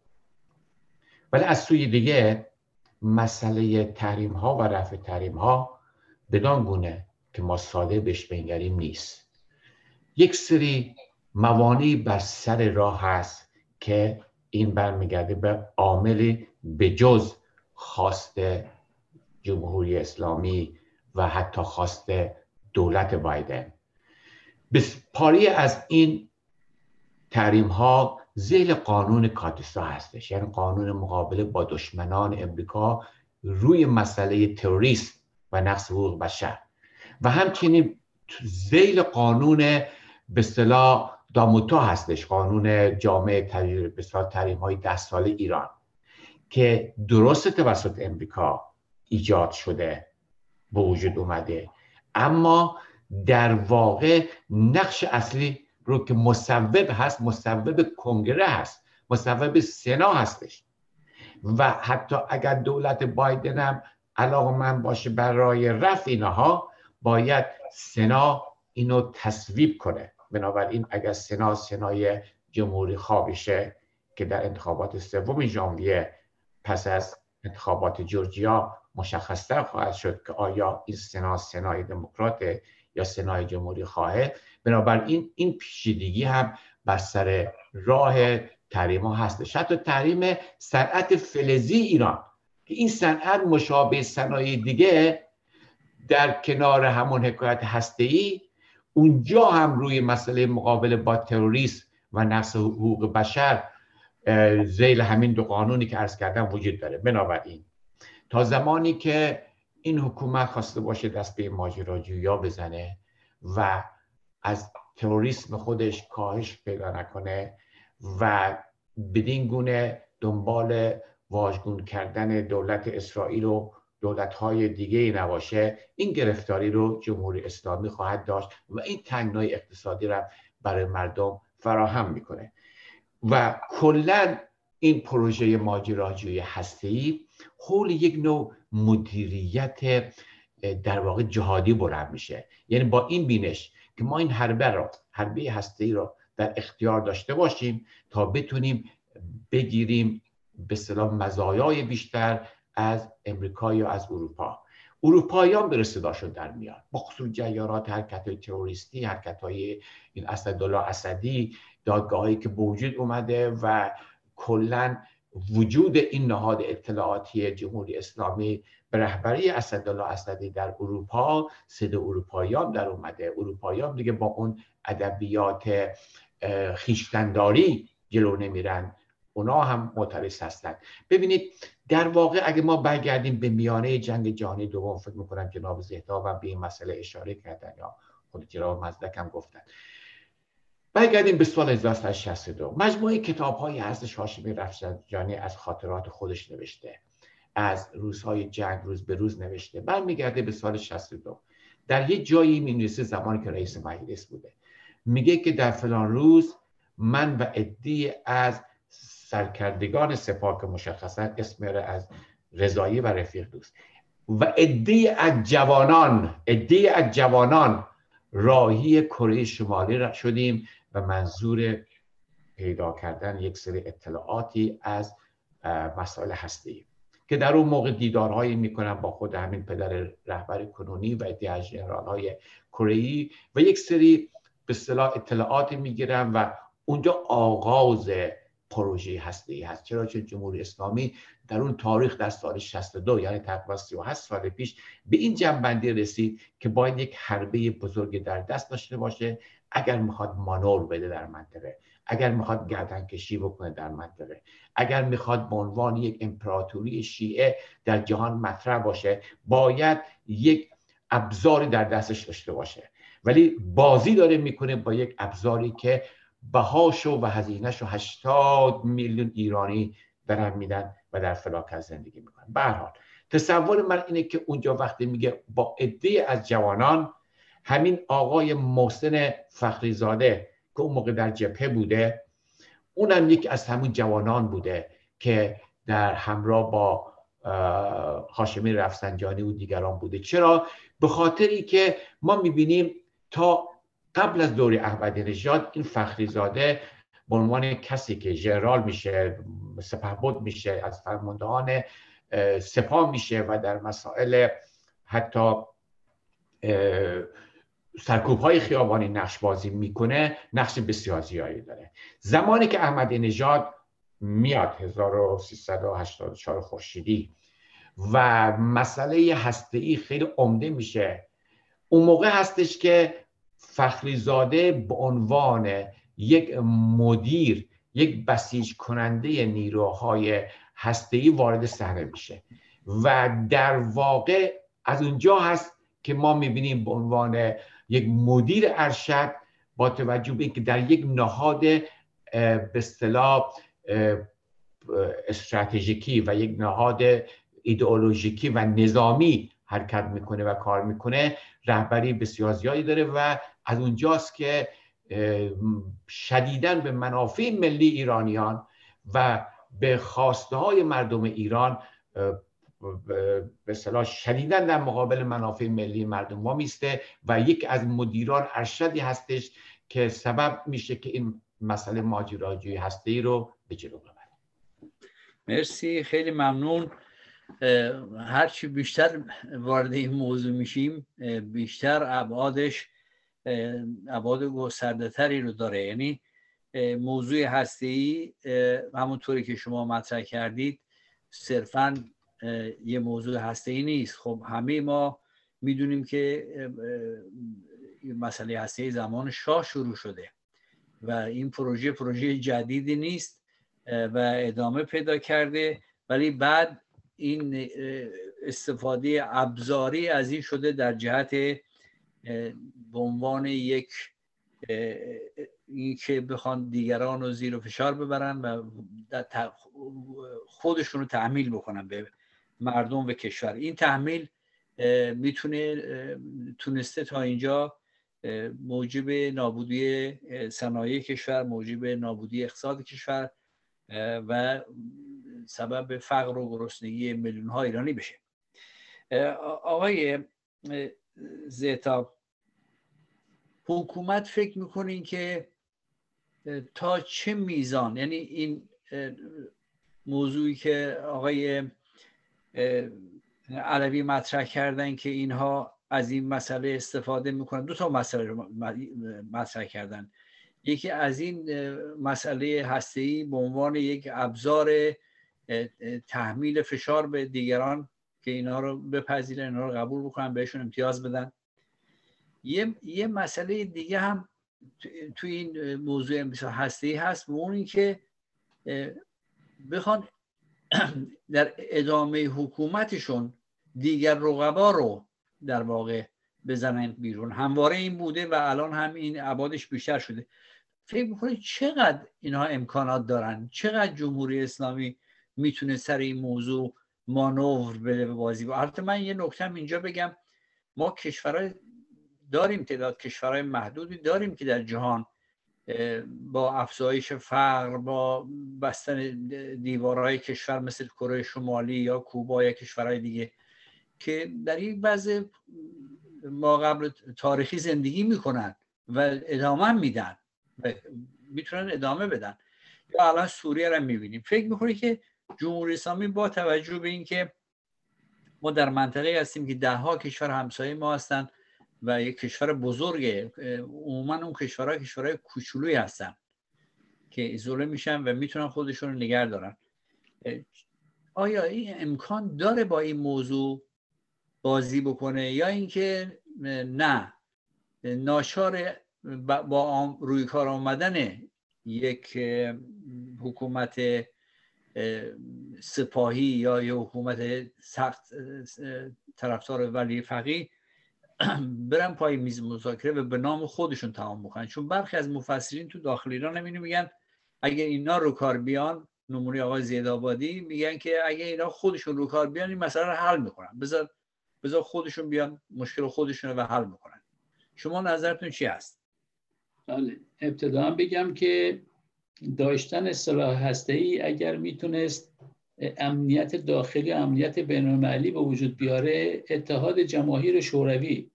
ولی از سوی دیگه مسئله تحریم ها و رفع تحریم ها بدان گونه که ما ساده بهش بنگریم نیست. یک سری موانعی بر سر راه هست که این برمیگرده به عامل بجز خواست جمهوری اسلامی و حتی خواست دولت بایدن. پاری از این تحریم ها زیل قانون کاتسا هستش. یعنی قانون مقابله با دشمنان امریکا روی مسئله تروریسم و نقص حقوق بشر. و همچنین زیل قانون به اصطلاح داموتا هستش قانون جامعه به تحریم های ده سال ایران که درست توسط امریکا ایجاد شده به وجود اومده. اما در واقع نقش اصلی رو که مصوب هست مصوب کنگره هست مصوب سنا هستش. و حتی اگر دولت بایدن هم علاقه من باشه برای رفع اینها باید سنا اینو تصویب کنه. بنابراین اگر سنا سنای جمهوری خوابشه که در انتخابات سوم ژانویه پس از انتخابات جورجیا مشخصتر خواهد شد که آیا این سنا سنای دموکرات یا سنای جمهوری خواهد. بنابراین این پیچیدگی هم بر سر راه تحریم ها هستش. حتی تحریم صنعت فلزی ایران که این صنعت مشابه صنایع دیگه در کنار همون حکایت هسته اونجا هم روی مسئله مقابله با تروریسم و نقص حقوق بشر زیل همین دو قانونی که عرض کردم وجود داره. بنابراین تا زمانی که این حکومت خواسته باشه دست به ماجراجویا بزنه و از تروریسم خودش کاهش پیدا نکنه و بدین گونه دنبال واژگون کردن دولت اسرائیل و دولت های دیگه نباشه این گرفتاری رو جمهوری اسلامی خواهد داشت و این تنگنای اقتصادی را برای مردم فراهم می‌کنه. و کلا این پروژه ماجراجوی هستی حول یک نوع مدیریت در واقع جهادی بلند میشه. یعنی با این بینش که ما این حربه رو حربه هسته ای رو در اختیار داشته باشیم تا بتونیم بگیریم به سلام مزایای بیشتر از امریکا یا از اروپا. اروپاییان به صداشون در میاد. با خصوص جیارات حرکت های تروریستی حرکت های این اسدالله اسدی دادگاهی که به وجود اومده و کلا وجود این نهاد اطلاعاتی جمهوری اسلامی به رهبری اسدالله اسدی در اروپا صد اروپاییان در اومده. اروپاییان دیگه با اون ادبیات خیشتنداری جلو نمیرن. اونا هم معترض هستند ببینید در واقع اگه ما برگردیم به میانه جنگ جهانی دوم فکر می‌کنم جناب زهداب هم به این مسئله اشاره کردن یا خود جناب مزدک هم گفتن. برگردیم به سال 1962 مجموعه کتاب های هستش هاشمی رفسنجانی از خاطرات خودش نوشته. از روزهای جنگ روز به روز نوشته. برمیگرده به سال 62 در یه جایی می زمانی که رئیس مجلس بوده. میگه که در فلان روز من و عدی از سرکردگان سپاه که مشخصا اسم از رضایی و رفیق دوست. و عدی از جوانان عدی از جوانان راهی کره شمالی شدیم. و منظور پیدا کردن یک سری اطلاعاتی از مسائل هستی که در اون موقع دیدارهایی می‌کنم با خود همین پدر رهبر کنونی و ادیه جنرال های کره و یک سری به اصطلاح اطلاعاتی می‌گیرم و اونجا آغاز پروژه هسته هست. چرا چون جمهوری اسلامی در اون تاریخ در سال 62 یعنی تقریبا 38 سال پیش به این جنبندی رسید که باید یک حربه بزرگ در دست داشته باشه اگر می‌خواد مانور بده در منطقه اگر می‌خواد گردن کشی بکنه در منطقه اگر می‌خواد به عنوان یک امپراتوری شیعه در جهان مطرح باشه باید یک ابزاری در دستش داشته باشه. ولی بازی داره می‌کنه با یک ابزاری که بهاشو و هزینهش رو 80 میلیون ایرانی دارن میدن و در فلاکت زندگی می‌کنن. به حال تصور من اینه که اونجا وقتی میگه با عده از جوانان همین آقای محسن فخریزاده که اون موقع در جبهه بوده اونم یک از همون جوانان بوده که در همراه با هاشمی رفسنجانی و دیگران بوده. چرا؟ به خاطری که ما می‌بینیم تا قبل از دوری احمدی نژاد این فخریزاده به عنوان کسی که ژنرال میشه سپهبد میشه از فرماندهان سپاه میشه و در مسائل حتی سرکوب های خیابانی نقش بازی می‌کنه نقش بسیار زیادی داره. زمانی که احمدی نژاد میاد 1384 خورشیدی و مسئله هسته ای خیلی عمده میشه. اون موقع هستش که فخریزاده به عنوان یک مدیر یک بسیج کننده نیروهای ای وارد صحنه میشه. و در واقع از اونجا هست که ما می‌بینیم به عنوان یک مدیر ارشد با توجه به اینکه در یک نهاد به اصطلاح استراتژیکی و یک نهاد ایدئولوژیکی و نظامی حرکت می‌کنه و کار می‌کنه رهبری بسیار زیادی داره و از اونجاست که شدیدن به منافع ملی ایرانیان و به خواسته های مردم ایران به صلاح شدیدن در مقابل منافع ملی مردم ما میسته و یک از مدیران ارشدی هستش که سبب میشه که این مسئله ماجراجویی هسته رو به جلو ببره. مرسی خیلی ممنون. هرچی بیشتر وارد این موضوع میشیم بیشتر ابعادش ابعاد گسترده تری رو داره. یعنی موضوع هسته ای همونطوری که شما مطرح کردید صرفا یه موضوع هسته ای نیست. خب همه ما می‌دونیم که مسئله هسته زمان شاه شروع شده و این پروژه پروژه جدیدی نیست و ادامه پیدا کرده. ولی بعد این استفاده ابزاری از این شده در جهت به عنوان یک این که بخوان دیگران رو زیر و فشار ببرن و خودشون رو تحمیل بکنن به مردم و کشور. این تحمیل می‌تونه تونسته تا اینجا موجب نابودی صنایع کشور موجب نابودی اقتصاد کشور و سبب فقر و گرسنگی میلیون ها ایرانی بشه. آقای زیتا حکومت فکر می‌کنین که تا چه میزان؟ یعنی این موضوعی که آقای علوی مطرح کردن که اینها از این مسئله استفاده می‌کنن. دو تا مسئله مطرح کردن. یکی از این مسئله هسته‌ای به عنوان یک ابزار تحمیل فشار به دیگران که اینها رو بپذیرن اینها رو قبول بکنن بهشون امتیاز بدن. یه, یه مسئله دیگه هم تو این موضوع هسته هست و اون که بخوان [clears throat] در ادامه حکومتشون دیگر رقبا رو در واقع بزنن بیرون. همواره این بوده و الان هم این عبادش بیشتر شده. فکر می‌کنید چقدر اینها امکانات دارن؟ چقدر جمهوری اسلامی می‌تونه سر این موضوع مانور بده به بازی؟ البته من یه نکته اینجا بگم. ما کشورهای داریم تعداد کشورهای محدودی داریم که در جهان با افزایش فقر با بستن دیوارهای کشور مثل کره شمالی یا کوبا یا کشورهای دیگه که در این وضع ما قبل تاریخی زندگی می‌کنن و ادامه میدن و می‌تونن ادامه بدن. یا الان سوریه رو می‌بینیم. فکر می‌کنی که جمهوری اسلامی با توجه به اینکه ما در منطقه هستیم که ده کشور همسایه ما هستن و یک کشور بزرگه عموما اون کشورها کشورهای کوچولویی هستن که ایزوله میشن و می‌تونن خودشون رو نگر دارن. آیا این امکان داره با این موضوع بازی بکنه یا اینکه نه ناشار با روی کار آمدن یک حکومت سپاهی یا یه حکومت سخت طرفدار ولی فقی [clears throat] برن پای میز مذاکره و به نام خودشون تمام بکنن. چون برخی از مفسرین تو داخل ایران همینو میگن اگه اینا رو کار بیان نمونه آقای زیدآبادی میگن که اگه اینا خودشون رو کار بیان این مسئله رو حل می‌کنن. بذار بذار خودشون بیان مشکل خودشون رو حل می‌کنن شما نظرتون چی هست؟ بله ابتدا بگم که داشتن سلاح هسته ای اگر می‌تونست امنیت داخلی امنیت بینالمللی به وجود بیاره اتحاد جماهیر شوروی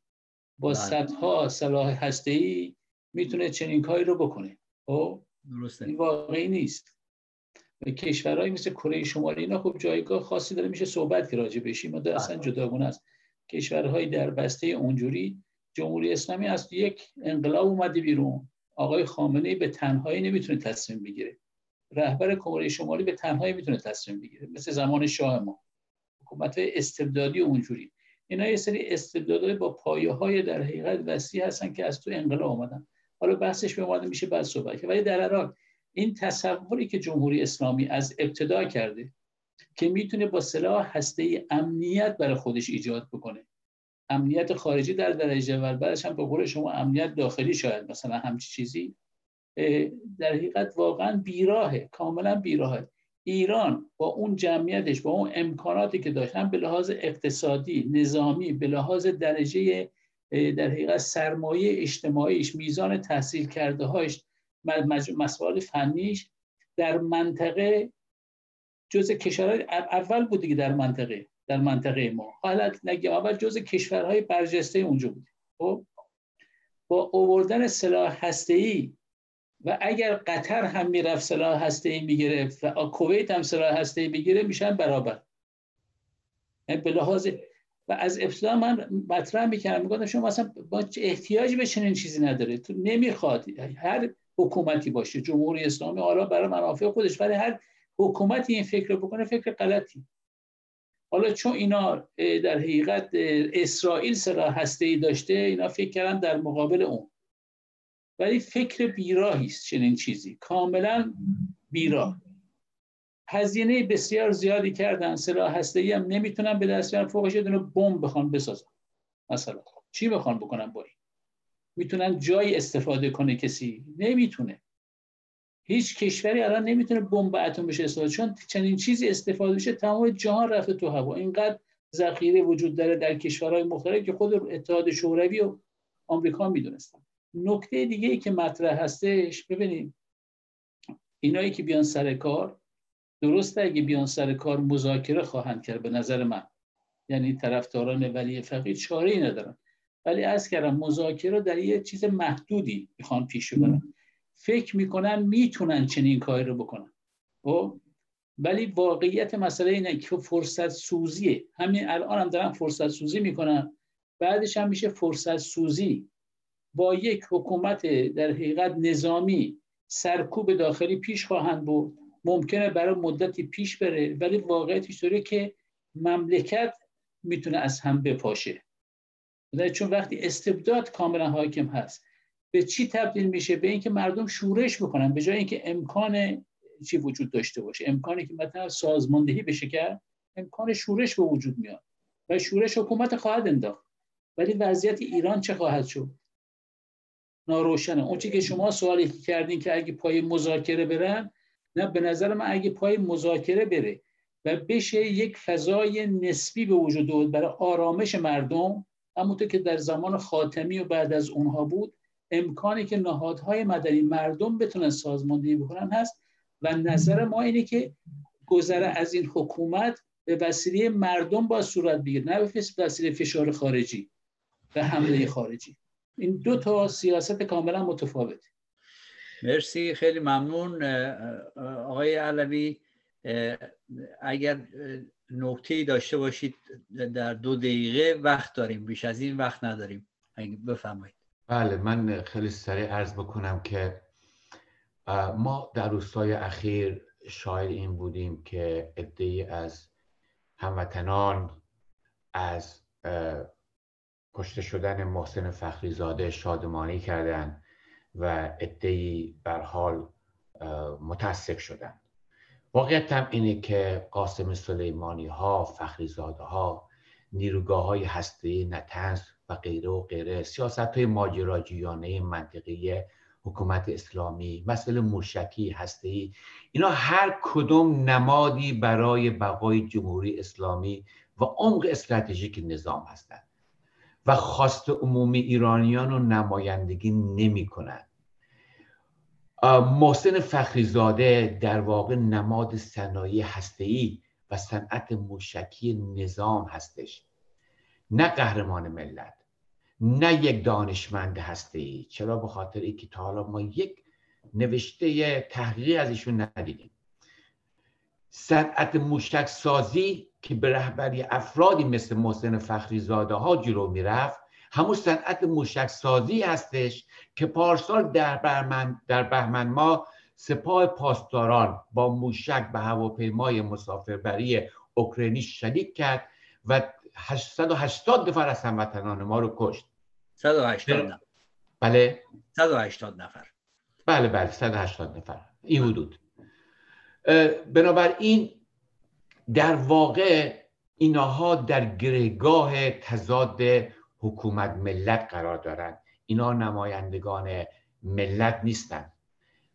با بله. صدها سلاح هسته ای می‌تونه چنین کاری رو بکنه. خب؟ درسته. این واقعی نیست. و کشورهایی مثل کره شمالی اینا خب جایگاه خاصی داره میشه صحبت که راجع بشیم و اصلا بله. جداگونه است. کشورهایی در بسته اونجوری جمهوری اسلامی از یک انقلاب اومده بیرون. آقای خامنه به تنهایی نمی‌تونه تصمیم بگیره. رهبر کره شمالی به تنهایی می‌تونه تصمیم بگیره. مثل زمان شاه ما. حکومت استبدادی اونجوری. اینا یه سری استبدادهای با پایه های در حقیقت وسیع هستن که از تو انقلاب آمدن. حالا بحثش به اومده میشه بعد صحبت ولی در عراق این تصوری که جمهوری اسلامی از ابتدا کرده که می‌تونه با سلاح هسته امنیت برای خودش ایجاد بکنه. امنیت خارجی در درجه اول بعدش هم به قول شما امنیت داخلی شاید مثلا همچی چیزی. در حقیقت واقعا بیراهه کاملا بیراهه. ایران با اون جمعیتش با اون امکاناتی که داشتن به لحاظ اقتصادی نظامی به لحاظ درجه در حقیقت سرمایه اجتماعیش میزان تحصیل کرده هاش مسائل فنیش در منطقه جز کشورهای اول بود دیگه در منطقه در منطقه ما. حالت نگه اول جز کشورهای برجسته اونجا بود. خب با اووردن سلاح هسته‌ای و اگر قطر هم می‌رفت سلاح هسته‌ای می‌گرفت و کویت هم سلاح هسته‌ای بگیره میشن برابر. یعنی به لحاظ و از ابتدا من مطرح می‌کردم می‌گفتم شما مثلا با احتیاجی به چنین چیزی نداره تو نمی‌خواد هر حکومتی باشه جمهوری اسلامی حالا برای منافع خودش ولی هر حکومتی این فکر بکنه فکر غلطی. حالا چون اینا در حقیقت اسرائیل سلاح هسته ای داشته اینا فکر کردن در مقابل اون. ولی فکر بیراهی است چنین چیزی. کاملا بیراه. هزینه بسیار زیادی کردن سلاح هسته ای هم نمی‌تونن به دست بیارن. فوقش یه بمب بخوان بسازن. مثلا چی بخوان بکنن با این؟ می‌تونن جای استفاده کنه کسی؟ نمی‌تونه. هیچ کشوری الان نمی‌تونه بمب اتم استفاده چون چنین چیزی استفاده بشه تمام جهان رفته تو هوا. اینقدر ذخیره وجود داره در کشورهای مختلف که خود اتحاد شوروی و آمریکا می‌دونستن. نکته دیگه ای که مطرح هستش ببینید اینایی که بیان سر کار درسته اگه بیان سر کار مذاکره خواهند کرد به نظر من. یعنی طرفداران ولی فقید چاره ای ندارن. ولی از کردم مذاکره در یه چیز محدودی می‌خوان پیش ببرن. فکر می‌کنن می‌تونن چنین کاری رو بکنن. خب؟ ولی واقعیت مسئله اینه که فرصت سوزیه همین الان هم دارن فرصت سوزی می‌کنن. بعدش هم میشه فرصت سوزی با یک حکومت در حقیقت نظامی سرکوب داخلی پیش خواهند بود ممکنه برای مدتی پیش بره ولی واقعیتش داره که مملکت می‌تونه از هم بپاشه. چون وقتی استبداد کاملا حاکم هست به چی تبدیل میشه؟ به اینکه مردم شورش بکنن به جای اینکه امکان چی وجود داشته باشه امکانی که مثلا سازماندهی بشه کرد امکان شورش به وجود میاد. و شورش حکومت خواهد انداخت. ولی وضعیت ایران چه خواهد شد؟ ناروشنه اون که شما سوالی کردین که اگه پای مذاکره برن نه به نظر من اگه پای مذاکره بره و بشه یک فضای نسبی به وجود برای آرامش مردم همونطور که در زمان خاتمی و بعد از اونها بود امکانی که نهادهای مدنی مردم بتونن سازماندهی بکنن هست و نظر ما اینه که گذره از این حکومت به وسیله مردم با صورت بگیر نه به وسیله فشار خارجی و حمله خارجی. این دو تا سیاست کاملا متفاوته مرسی خیلی ممنون. آقای علوی اگر نکته داشته باشید در دو دقیقه وقت داریم بیش از این وقت نداریم. بفرمایید. بله من خیلی سریع عرض بکنم که ما در روزهای اخیر شاید این بودیم که ادهی از هموطنان از کشته شدن محسن فخریزاده شادمانی کردند و ادهی بر حال متاسف شدند. واقعیت هم اینه که قاسم سلیمانی ها فخریزاده ها نیروگاه های هسته نتنز و غیره و غیره سیاست های ماجراجویانه منطقی حکومت اسلامی مسئله موشکی هستی اینا هر کدوم نمادی برای بقای جمهوری اسلامی و عمق استراتژیک نظام هستند. و خواست عمومی ایرانیان رو نمایندگی نمی کنند. محسن فخریزاده در واقع نماد صنایع هسته‌ای و صنعت موشکی نظام هستش. نه قهرمان ملت نه یک دانشمند هسته چرا؟ به خاطر اینکه تا حالا ما یک نوشته تحقیقی از ایشون ندیدیم. صنعت موشک سازی که به رهبری افرادی مثل محسن فخری زاده ها جلو می‌رفت همون صنعت موشک سازی هستش که پارسال در بهمن در بهمن ما سپاه پاسداران با موشک به هواپیمای مسافربری اوکراینی شلیک کرد و 880 نفر از هموطنان ما رو کشت. 180 نفر. بله. 180 نفر. بله بله 180 نفر. این حدود. بنابراین در واقع اینها در گرهگاه تضاد حکومت ملت قرار دارند. اینها نمایندگان ملت نیستند.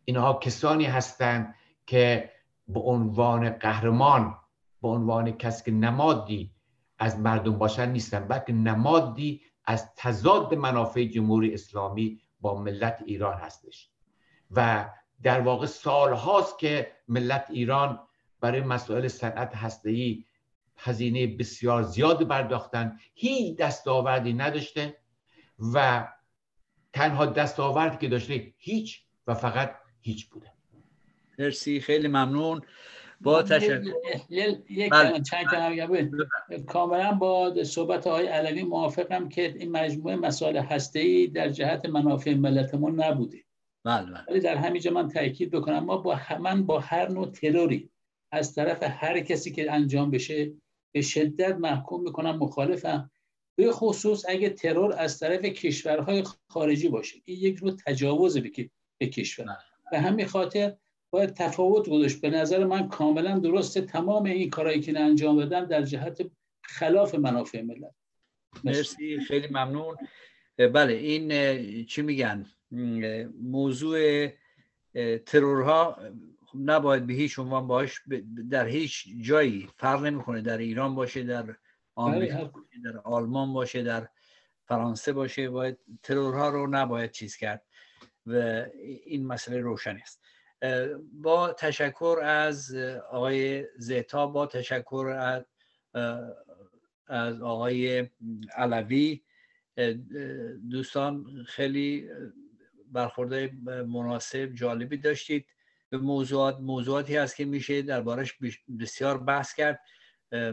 اینها کسانی هستند که به عنوان قهرمان به عنوان کسی که نمادی از مردم باشن نیستن بلکه نمادی از تضاد منافع جمهوری اسلامی با ملت ایران هستش. و در واقع سال هاست که ملت ایران برای مسائل صنعت هسته‌ای هزینه بسیار زیاد برداختن. هیچ دستاوردی نداشته و تنها دستاوردی که داشته هیچ و فقط هیچ بوده. مرسی خیلی ممنون. با تشکر. یک بله. چند کاملا با صحبت های علوی موافقم که این مجموعه مسائل هسته در جهت منافع ملتمون نبوده. بله بله. ولی در همینجا من تاکید بکنم ما با من با هر نوع تروری از طرف هر کسی که انجام بشه به شدت محکوم می‌کنم مخالفم. به خصوص اگه ترور از طرف کشورهای خارجی باشه. این یک نوع تجاوز به کشور. به همین خاطر باید تفاوت گذاشت. به نظر من کاملا درسته. تمام این کارهایی که انجام بدن در جهت خلاف منافع ملت. مرسی. خیلی ممنون. بله این چی میگن؟ موضوع ترورها نباید به هیچ عنوان باش در هیچ جایی فرق نمی‌کنه. در ایران باشه در آمریکا بله، باشه در آلمان باشه در فرانسه باشه. باید ترورها رو نباید چیز کرد و این مسئله روشن است. با تشکر از آقای زیتا با تشکر از از آقای علوی. دوستان خیلی برخورده مناسب جالبی داشتید. به موضوعات موضوعاتی هست که میشه دربارش بسیار بحث کرد.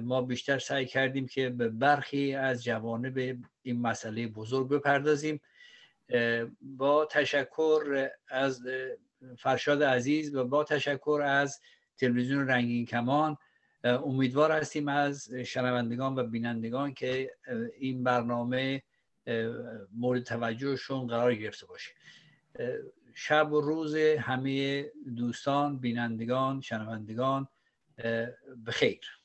ما بیشتر سعی کردیم که به برخی از جوانب این مسئله بزرگ بپردازیم. با تشکر از فرشاد عزیز و با تشکر از تلویزیون رنگین کمان امیدوار هستیم از شنوندگان و بینندگان که این برنامه مورد توجهشون قرار گرفته باشه. شب و روز همه دوستان بینندگان شنوندگان بخیر.